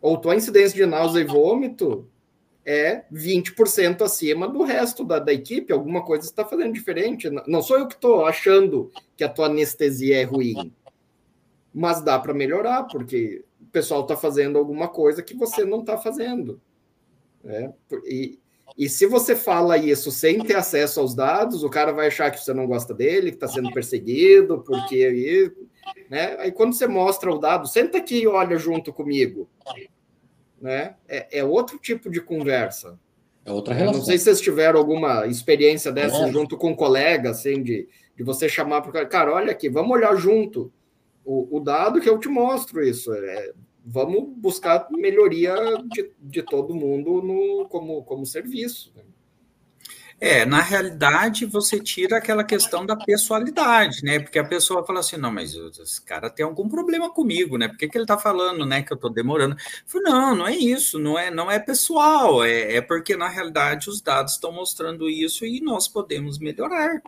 ou tua incidência de náusea e vômito é 20% acima do resto da, da equipe, alguma coisa está fazendo diferente. Não sou eu que estou achando que a tua anestesia é ruim, mas dá para melhorar, porque o pessoal está fazendo alguma coisa que você não está fazendo. Né? E, e se você fala isso sem ter acesso aos dados, o cara vai achar que você não gosta dele, que está sendo perseguido, porque né? Aí quando você mostra o dado, senta aqui e olha junto comigo. Né? É, é outro tipo de conversa. É outra relação. Não sei se vocês tiveram alguma experiência dessa é. junto com um colega, assim, de, de você chamar para o cara, cara, olha aqui, vamos olhar junto o, o dado que eu te mostro isso. É, vamos buscar melhoria de, de todo mundo no, como, como serviço. Né? É, na realidade, você tira aquela questão da pessoalidade, né? Porque a pessoa fala assim, não, mas esse cara tem algum problema comigo, né? Por que, que ele tá falando, né, que eu tô demorando? Eu falo, não, não é isso, não é, não é pessoal, é, é porque, na realidade, os dados estão mostrando isso e nós podemos melhorar,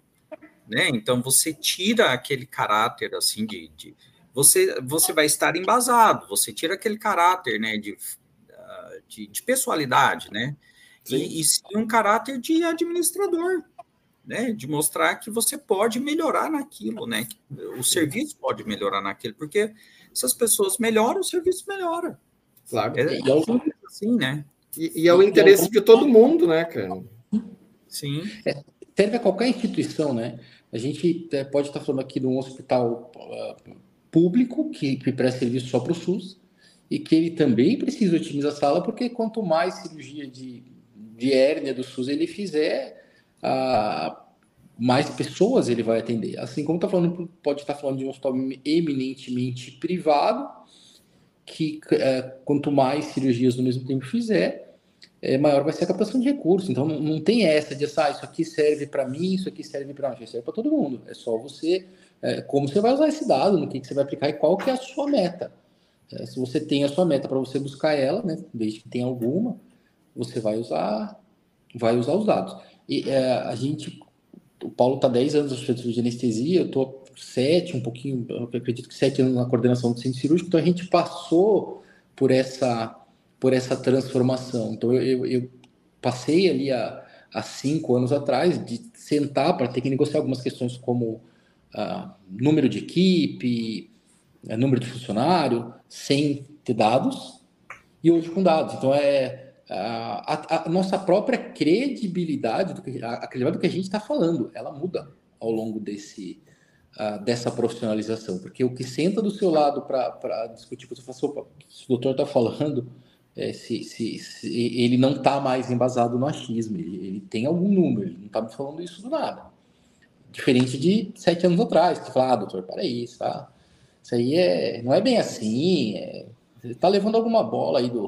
né? Então, você tira aquele caráter, assim, de... de você, você vai estar embasado, você tira aquele caráter, né, de, ah, de, de pessoalidade, né? e, e sim um caráter de administrador, né? De mostrar que você pode melhorar naquilo, né? O serviço pode melhorar naquilo, porque se as pessoas melhoram, o serviço melhora. Claro. É, é assim, né? E, e, é o interesse de todo mundo, né, cara? Sim. É, serve a qualquer instituição, né? A gente é, pode estar falando aqui de um hospital uh, público que, que presta serviço só para o SUS e que ele também precisa otimizar a sala, porque quanto mais cirurgia de de hérnia do SUS ele fizer, ah, mais pessoas ele vai atender. Assim como tá falando, pode estar tá falando de um hospital eminentemente privado, que é, quanto mais cirurgias no mesmo tempo fizer, é, maior vai ser a captação de recursos. Então não, não tem essa de ah, isso aqui serve para mim, isso aqui serve para mim, isso serve para todo mundo. É só você é, como você vai usar esse dado, no que, que você vai aplicar e qual que é a sua meta. É, se você tem a sua meta para você buscar ela, né, desde que tenha alguma, você vai usar, vai usar os dados. E é, a gente, o Paulo está 10 anos no centro de anestesia, eu estou 7, um pouquinho, acredito que 7 anos na coordenação do centro cirúrgico, então a gente passou por essa, por essa transformação. Então eu, eu, eu passei ali há cinco anos atrás de sentar para ter que negociar algumas questões como uh, número de equipe, uh, número de funcionário, sem ter dados, e hoje com dados. Então, é a, a, nossa própria credibilidade, do que, a, a credibilidade do que a gente está falando, ela muda ao longo desse, uh, dessa profissionalização. Porque o que senta do seu lado para discutir, você fala, opa, se o doutor está falando, é, se, se, se, ele não está mais embasado no achismo, ele, ele tem algum número, ele não está me falando isso do nada. Diferente de sete anos atrás, que fala, ah, doutor, para isso, tá? Isso aí é, não é bem assim, é, você está levando alguma bola aí do,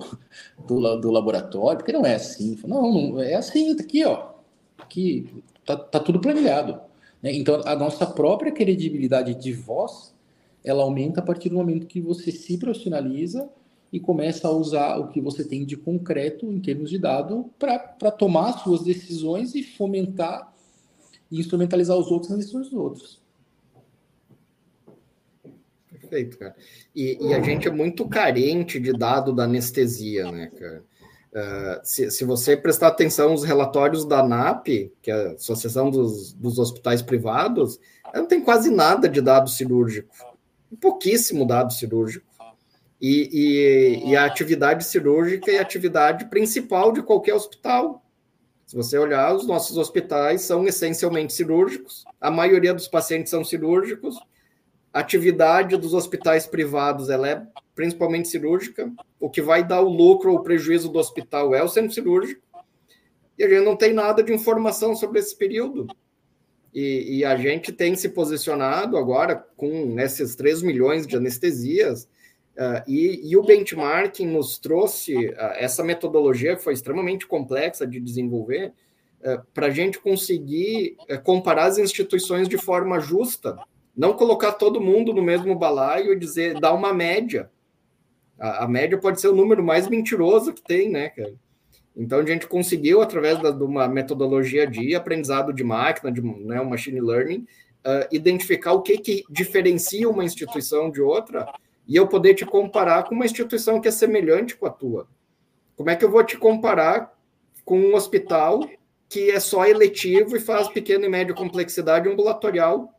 do, do, laboratório, porque não é assim. Não, não é assim, tá aqui, ó. Aqui tá, tá tudo planilhado. Né? Então, a nossa própria credibilidade de voz, ela aumenta a partir do momento que você se profissionaliza e começa a usar o que você tem de concreto em termos de dado para tomar suas decisões e fomentar e instrumentalizar os outros nas decisões dos outros. Perfeito, cara. E, e, a gente é muito carente de dado da anestesia, né, cara? Uh, se, se, você prestar atenção nos relatórios da ANAP, que é a Associação dos, dos Hospitais Privados, não tem quase nada de dado cirúrgico. Pouquíssimo dado cirúrgico. E, e, e, a atividade cirúrgica é a atividade principal de qualquer hospital. Se você olhar, os nossos hospitais são essencialmente cirúrgicos, a maioria dos pacientes são cirúrgicos, a atividade dos hospitais privados ela é principalmente cirúrgica, o que vai dar o lucro ou o prejuízo do hospital é o centro cirúrgico, e a gente não tem nada de informação sobre esse período. E, e a gente tem se posicionado agora com esses 3 milhões de anestesias, Uh, e, e, o benchmarking nos trouxe uh, essa metodologia que foi extremamente complexa de desenvolver uh, eh, para a gente conseguir comparar as instituições de forma justa, não colocar todo mundo no mesmo balaio e dizer dar uma média. A, a, média pode ser o número mais mentiroso que tem, né, cara? Então a gente conseguiu através da, de uma metodologia de aprendizado de máquina, de né, machine learning, identificar o que que diferencia uma instituição de outra e eu poder te comparar com uma instituição que é semelhante com a tua. Como é que eu vou te comparar com um hospital que é só eletivo e faz pequena e média complexidade ambulatorial?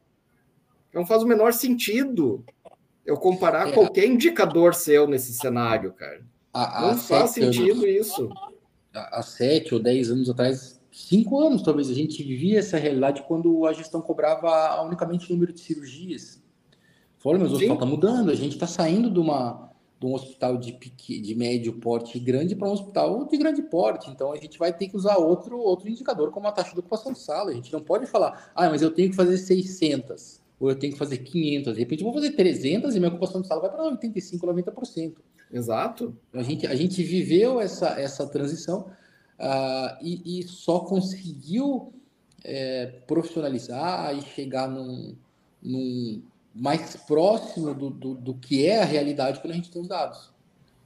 Não faz o menor sentido eu comparar é. qualquer indicador seu nesse cenário, cara. A, a Não faz sentido anos, isso. Há sete ou dez anos atrás, cinco anos talvez, a gente vivia essa realidade quando a gestão cobrava unicamente o número de cirurgias. Falou, mas o hospital está mudando, a gente está saindo de, uma, de um hospital de, de médio porte grande para um hospital de grande porte. Então a gente vai ter que usar outro, outro indicador, como a taxa de ocupação de sala. A gente não pode falar, ah, mas eu tenho que fazer 600, ou eu tenho que fazer 500. De repente eu vou fazer 300 e minha ocupação de sala vai para 85, 90%. Exato. A gente, a gente viveu essa, essa transição uh, e, e, só conseguiu é, profissionalizar e chegar num, num mais próximo do, do, do, que é a realidade quando a gente tem os dados.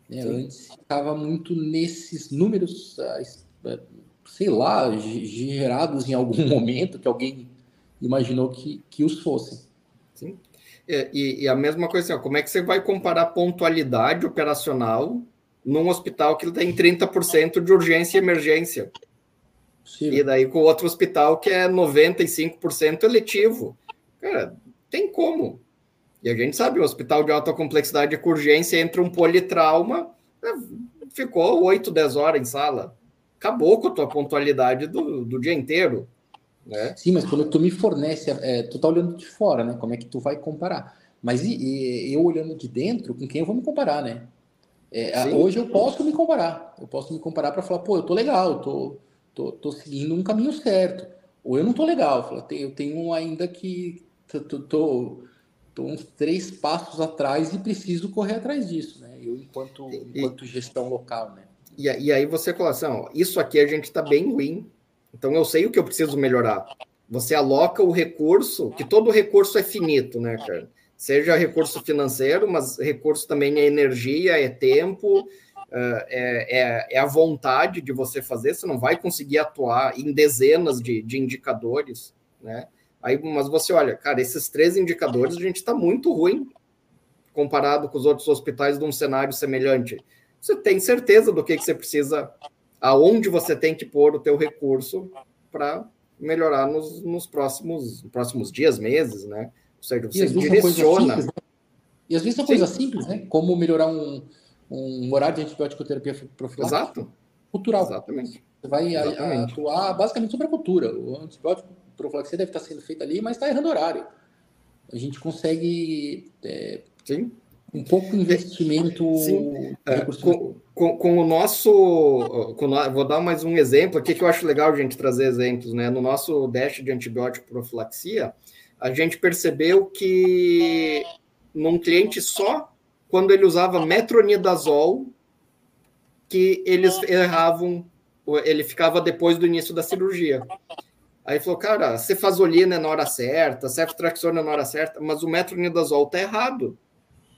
Né? Antes ficava muito nesses números, ah, é, sei lá, gerados em algum momento que alguém imaginou que, que os fossem. Sim. E, e, a mesma coisa, assim, ó, como é que você vai comparar pontualidade operacional num hospital que tem 30% de urgência e emergência? Sim. E daí com outro hospital que é 95% eletivo. Cara, tem como. E a gente sabe, o hospital de alta complexidade com urgência entra um politrauma, né, ficou 8, 10 horas em sala. Acabou com a tua pontualidade do, do dia inteiro. Né? Sim, mas quando tu me fornece, é, tu tá olhando de fora, né? Como é que tu vai comparar? Mas e, e, eu olhando de dentro, com quem eu vou me comparar, né? É, hoje eu posso me comparar. Eu posso me comparar para falar, pô, eu tô legal, eu tô, tô, tô seguindo um caminho certo. Ou eu não tô legal, eu tenho ainda que tô, tô, tô, uns três passos atrás e preciso correr atrás disso, né? Eu enquanto, enquanto gestão local, né? E, e aí você coloca assim, ó, isso aqui a gente está bem ruim, então eu sei o que eu preciso melhorar. Você aloca o recurso, que todo recurso é finito, né, cara? Seja recurso financeiro, mas recurso também é energia, é tempo, é, é, é, a vontade de você fazer, você não vai conseguir atuar em dezenas de, de indicadores, né? Aí, mas você olha, cara, esses três indicadores a gente está muito ruim comparado com os outros hospitais de um cenário semelhante. Você tem certeza do que, que você precisa, aonde você tem que pôr o teu recurso para melhorar nos, nos próximos, próximos dias, meses, né? Ou seja, você direciona. Simples, né? E às vezes são coisas simples, né? Como melhorar um, um horário de antibiótico terapia profilática. Exato. Cultural. Exatamente. Você vai Exatamente. atuar basicamente sobre a cultura. O antibiótico profilaxia deve estar sendo feito ali, mas está errando horário. A gente consegue é, Sim. um pouco de investimento. É, com, com, com, o nosso. Com, vou dar mais um exemplo aqui que eu acho legal a gente trazer exemplos. Né? No nosso dash de antibiótico profilaxia, a gente percebeu que num cliente só quando ele usava metronidazol, que eles erravam, ele ficava depois do início da cirurgia. Aí falou, cara, cefazolina é na hora certa, ceftraxona é na hora certa, mas o metronidazol tá errado.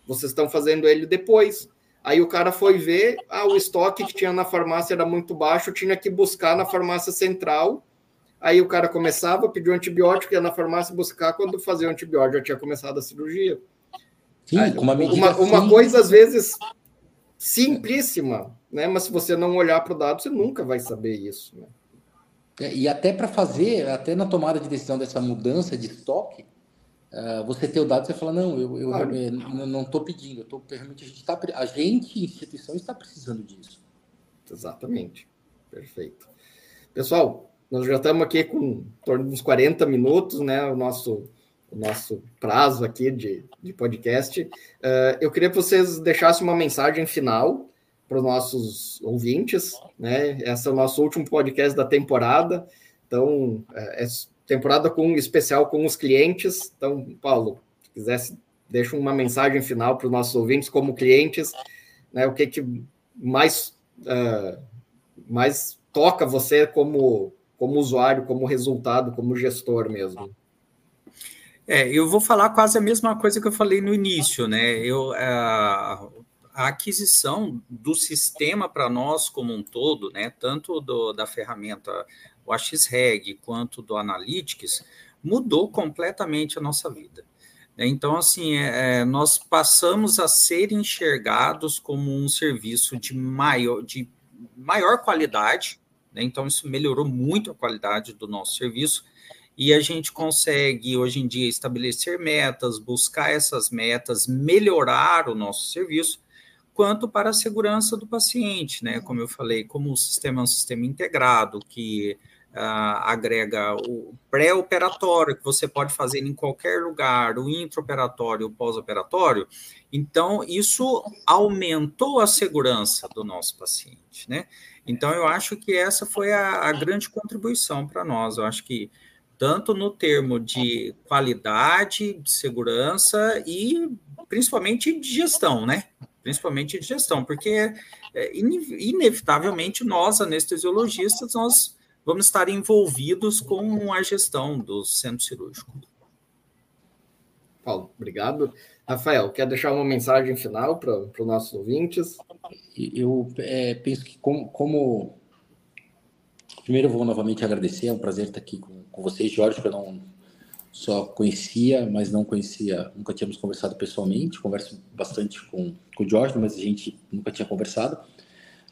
Vocês estão fazendo ele depois. Aí o cara foi ver, ah, o estoque que tinha na farmácia era muito baixo, tinha que buscar na farmácia central. Aí o cara começava, pediu antibiótico, ia na farmácia buscar, quando fazia o antibiótico já tinha começado a cirurgia. Sim, uma, uma, uma coisa, às vezes, simplíssima, né? Mas se você não olhar para o dado, você nunca vai saber isso. Né? E até para fazer, até na tomada de decisão dessa mudança de estoque, uh, você ter o dado, você fala, não, eu, eu, claro. eu não estou pedindo, eu tô, realmente a gente está, a gente, instituição, está precisando disso. Exatamente. Perfeito. Pessoal, nós já estamos aqui com em torno de uns 40 minutos, né? O nosso o nosso prazo aqui de, de podcast. Uh, eu queria que vocês deixassem uma mensagem final para os nossos ouvintes, né? Esse é o nosso último podcast da temporada, então é, é temporada com especial com os clientes. Então, Paulo, se quisesse, deixa uma mensagem final para os nossos ouvintes como clientes, né? O que que mais uh, mais toca você como como usuário, como resultado, como gestor mesmo? É, eu vou falar quase a mesma coisa que eu falei no início, né? Eu, a, a aquisição do sistema para nós como um todo, né? Tanto do, da ferramenta o AXREG quanto do Analytics, mudou completamente a nossa vida. Então, assim, é, é, nós passamos a ser enxergados como um serviço de maior, de maior qualidade, né? então isso melhorou muito a qualidade do nosso serviço, e a gente consegue hoje em dia estabelecer metas, buscar essas metas, melhorar o nosso serviço, quanto para a segurança do paciente, né? Como eu falei, como o sistema é um sistema integrado que uh, agrega o pré-operatório, que você pode fazer em qualquer lugar, o intraoperatório, o pós-operatório, então isso aumentou a segurança do nosso paciente, né? Então eu acho que essa foi a, a grande contribuição para nós. Eu acho que tanto no termo de qualidade, de segurança e principalmente de gestão, né? Principalmente de gestão, porque é, inevitavelmente nós, anestesiologistas, nós vamos estar envolvidos com a gestão do centro cirúrgico. Paulo, obrigado. Rafael, quer deixar uma mensagem final para os nossos ouvintes? Eu é, penso que como, como... Primeiro eu vou novamente agradecer, é um prazer estar aqui com com vocês, Jorge, que eu não só conhecia, mas não conhecia, nunca tínhamos conversado pessoalmente. Converso bastante com, com o Jorge, mas a gente nunca tinha conversado.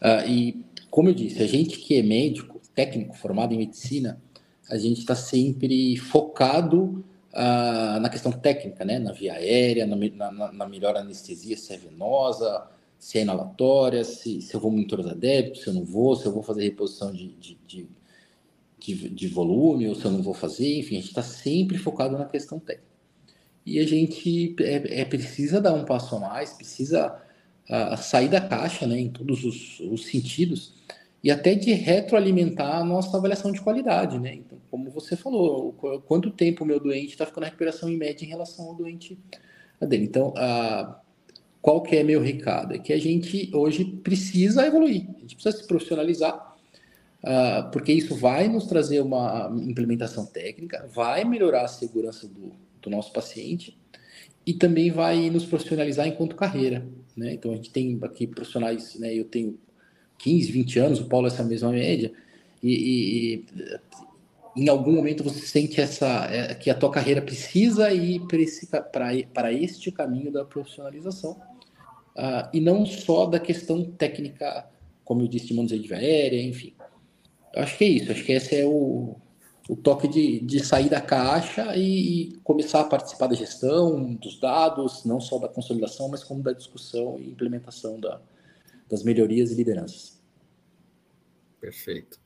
Uh, e, como eu disse, a gente que é médico, técnico, formado em medicina, a gente está sempre focado uh, na questão técnica, né? na via aérea, na, na, na, melhor anestesia, se é venosa, se é inalatória, se, se eu vou monitorar débito, se eu não vou, se eu vou fazer reposição de, de, de de, de volume, ou se eu não vou fazer, enfim, a gente está sempre focado na questão técnica. E a gente é, é precisa dar um passo a mais, precisa a, sair da caixa, né, em todos os, os, sentidos, e até de retroalimentar a nossa avaliação de qualidade, né? Então, como você falou, quanto tempo o meu doente está ficando na recuperação em média em relação ao doente dele. Então, a, qual que é meu recado? É que a gente hoje precisa evoluir, a gente precisa se profissionalizar, uh, porque isso vai nos trazer uma implementação técnica, vai melhorar a segurança do, do nosso paciente e também vai nos profissionalizar enquanto carreira. Né? Então a gente tem aqui profissionais, né? eu tenho 15, 20 anos, o Paulo essa mesma média, e, e em algum momento você sente essa é, que a tua carreira precisa ir para este caminho da profissionalização uh, e não só da questão técnica, como eu disse, de manuseio aérea, enfim. Acho que é isso, acho que esse é o, o toque de, de sair da caixa e, e, começar a participar da gestão, dos dados, não só da consolidação, mas como da discussão e implementação da, das melhorias e lideranças. Perfeito.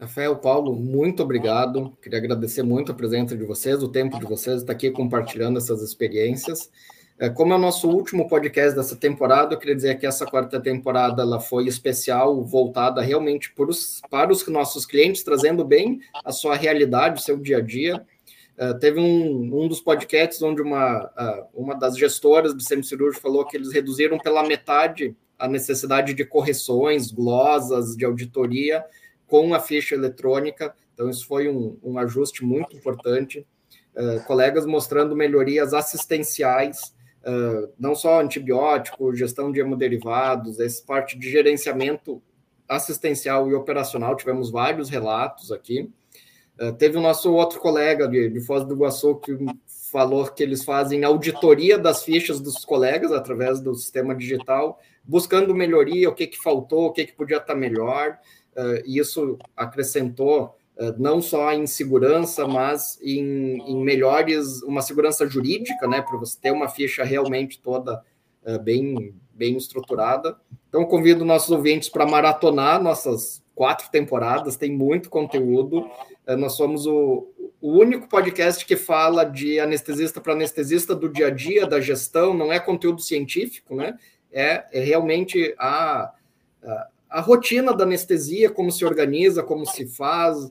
Rafael, Paulo, muito obrigado. Queria agradecer muito a presença de vocês, o tempo de vocês estar aqui compartilhando essas experiências. É, como é o nosso último podcast dessa temporada, eu queria dizer que essa quarta temporada ela foi especial, voltada realmente para os, para os nossos clientes, trazendo bem a sua realidade, o seu dia a dia. Uh, teve um, um dos podcasts onde uma, uh, uma das gestoras do semicirúrgico falou que eles reduziram pela metade a necessidade de correções, glosas, de auditoria, com a ficha eletrônica. Então, isso foi um, um ajuste muito importante. Uh, colegas mostrando melhorias assistenciais, uh, não só antibiótico, gestão de hemoderivados, essa parte de gerenciamento assistencial e operacional, tivemos vários relatos aqui. Uh, teve o nosso outro colega de, de Foz do Iguaçu que falou que eles fazem auditoria das fichas dos colegas através do sistema digital, buscando melhoria, o que, que faltou, o que, que podia estar melhor. Uh, isso acrescentou não só em segurança, mas em, em, melhores, uma segurança jurídica, né, para você ter uma ficha realmente toda uh, bem, bem estruturada. Então, convido nossos ouvintes para maratonar nossas quatro temporadas, tem muito conteúdo. nós somos o, o único podcast que fala de anestesista para anestesista do dia a dia, da gestão, não é conteúdo científico, né? É, é realmente a, a a rotina da anestesia, como se organiza, como se faz,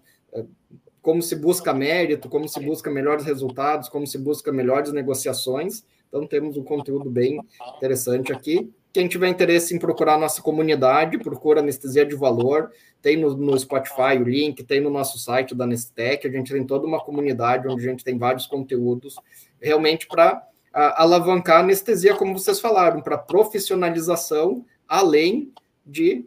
como se busca mérito, como se busca melhores resultados, como se busca melhores negociações. Então, temos um conteúdo bem interessante aqui. Quem tiver interesse em procurar nossa comunidade, procura Anestesia de Valor, tem no, no Spotify o link, tem no nosso site da Anestec, a gente tem toda uma comunidade onde a gente tem vários conteúdos, realmente para alavancar a anestesia, como vocês falaram, para profissionalização, além de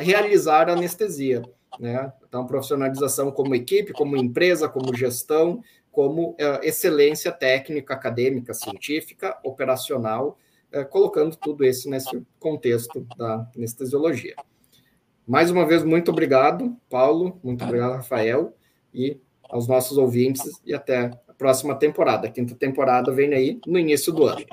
realizar a anestesia. Né? Então, profissionalização como equipe, como empresa, como gestão, como é, excelência técnica, acadêmica, científica, operacional, é, colocando tudo isso nesse contexto da anestesiologia. Mais uma vez, muito obrigado, Paulo, muito obrigado, Rafael, e aos nossos ouvintes, e até a próxima temporada. A quinta temporada vem aí no início do ano.